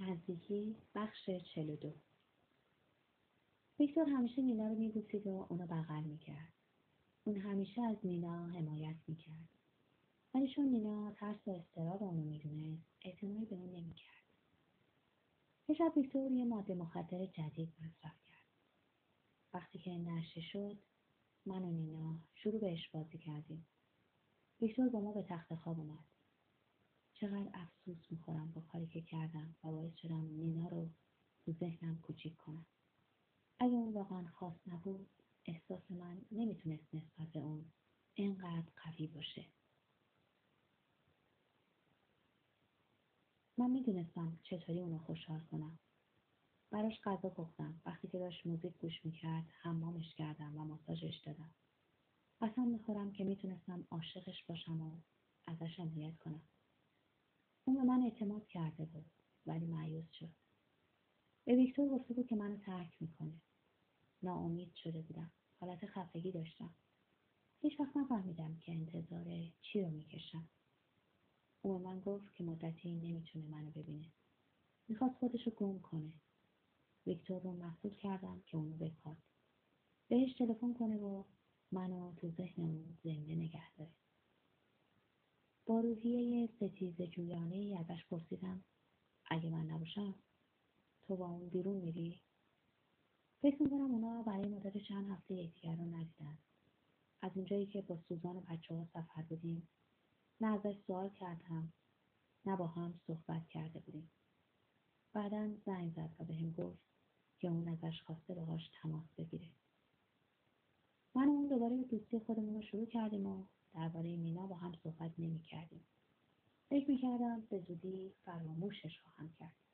نزدیکی بخش چلو دو. ویکتور همیشه نینا رو میبوسید و اونو بغل می‌کرد. اون همیشه از نینا حمایت می‌کرد. ولی چون نینا ترس و استراب اونو می‌دونست اعتنایی به اون نمی‌کرد. یه شب ویکتور یه ماده مخدر جدید مصرف کرد. وقتی که نشه شد من و نینا شروع بهش بازی کردیم. ویکتور با ما به تخت خواب اومد. چقدر افسوس می‌خورم با کاری که کردم و باعث شدم نینا رو تو ذهنم کوچیک کنم. اگه اون واقعا خاص نبود احساس من نمی‌تونست نسبت به اون اینقدر قوی باشه. من می‌دونستم چطوری اونو خوشحال کنم. براش غذا پختم. وقتی که داشت موزیک گوش می‌کرد حمامش کردم و ماساژش دادم. قسم می‌خورم که می‌تونستم عاشقش باشم و ازش حمایت کنم. به من اعتماد کرده بود ولی معیوز شد. به ویکتور گفته بود که منو ترک می‌کنه. ناامید شده بودم. حالت خفگی داشتم. هیچ وقت نفهمیدم که انتظار چی رو می‌کشم. او به من گفت که مدتی نمی‌تونه منو ببینه. می‌خواست خودش گم کنه. ویکتور رو کردم که اونو بکاد. بهش تلفن کنه و منو تو ذهن اون زنده نگه داره. با روحیه ستیز جویانه ازش پرسیدم اگه من نباشم تو با اون بیرون میری؟ فکر می‌کنم اونا برای مدت چند هفته یکدیگر رو ندیدن. از اونجایی که با سوزان و بچه ها سفر بودیم نه ازش سوال کردم نه با هم صحبت کرده بودیم. بعدا زنگ زد و بهم گفت که اون ازش خواسته باهاش تماس بگیره. من اون دوباره دوستی خودمون رو شروع کردیم و درباره مینا با هم صحبت نمی کردیم. فکر می کردم به زودی فراموشش خواهم کرد.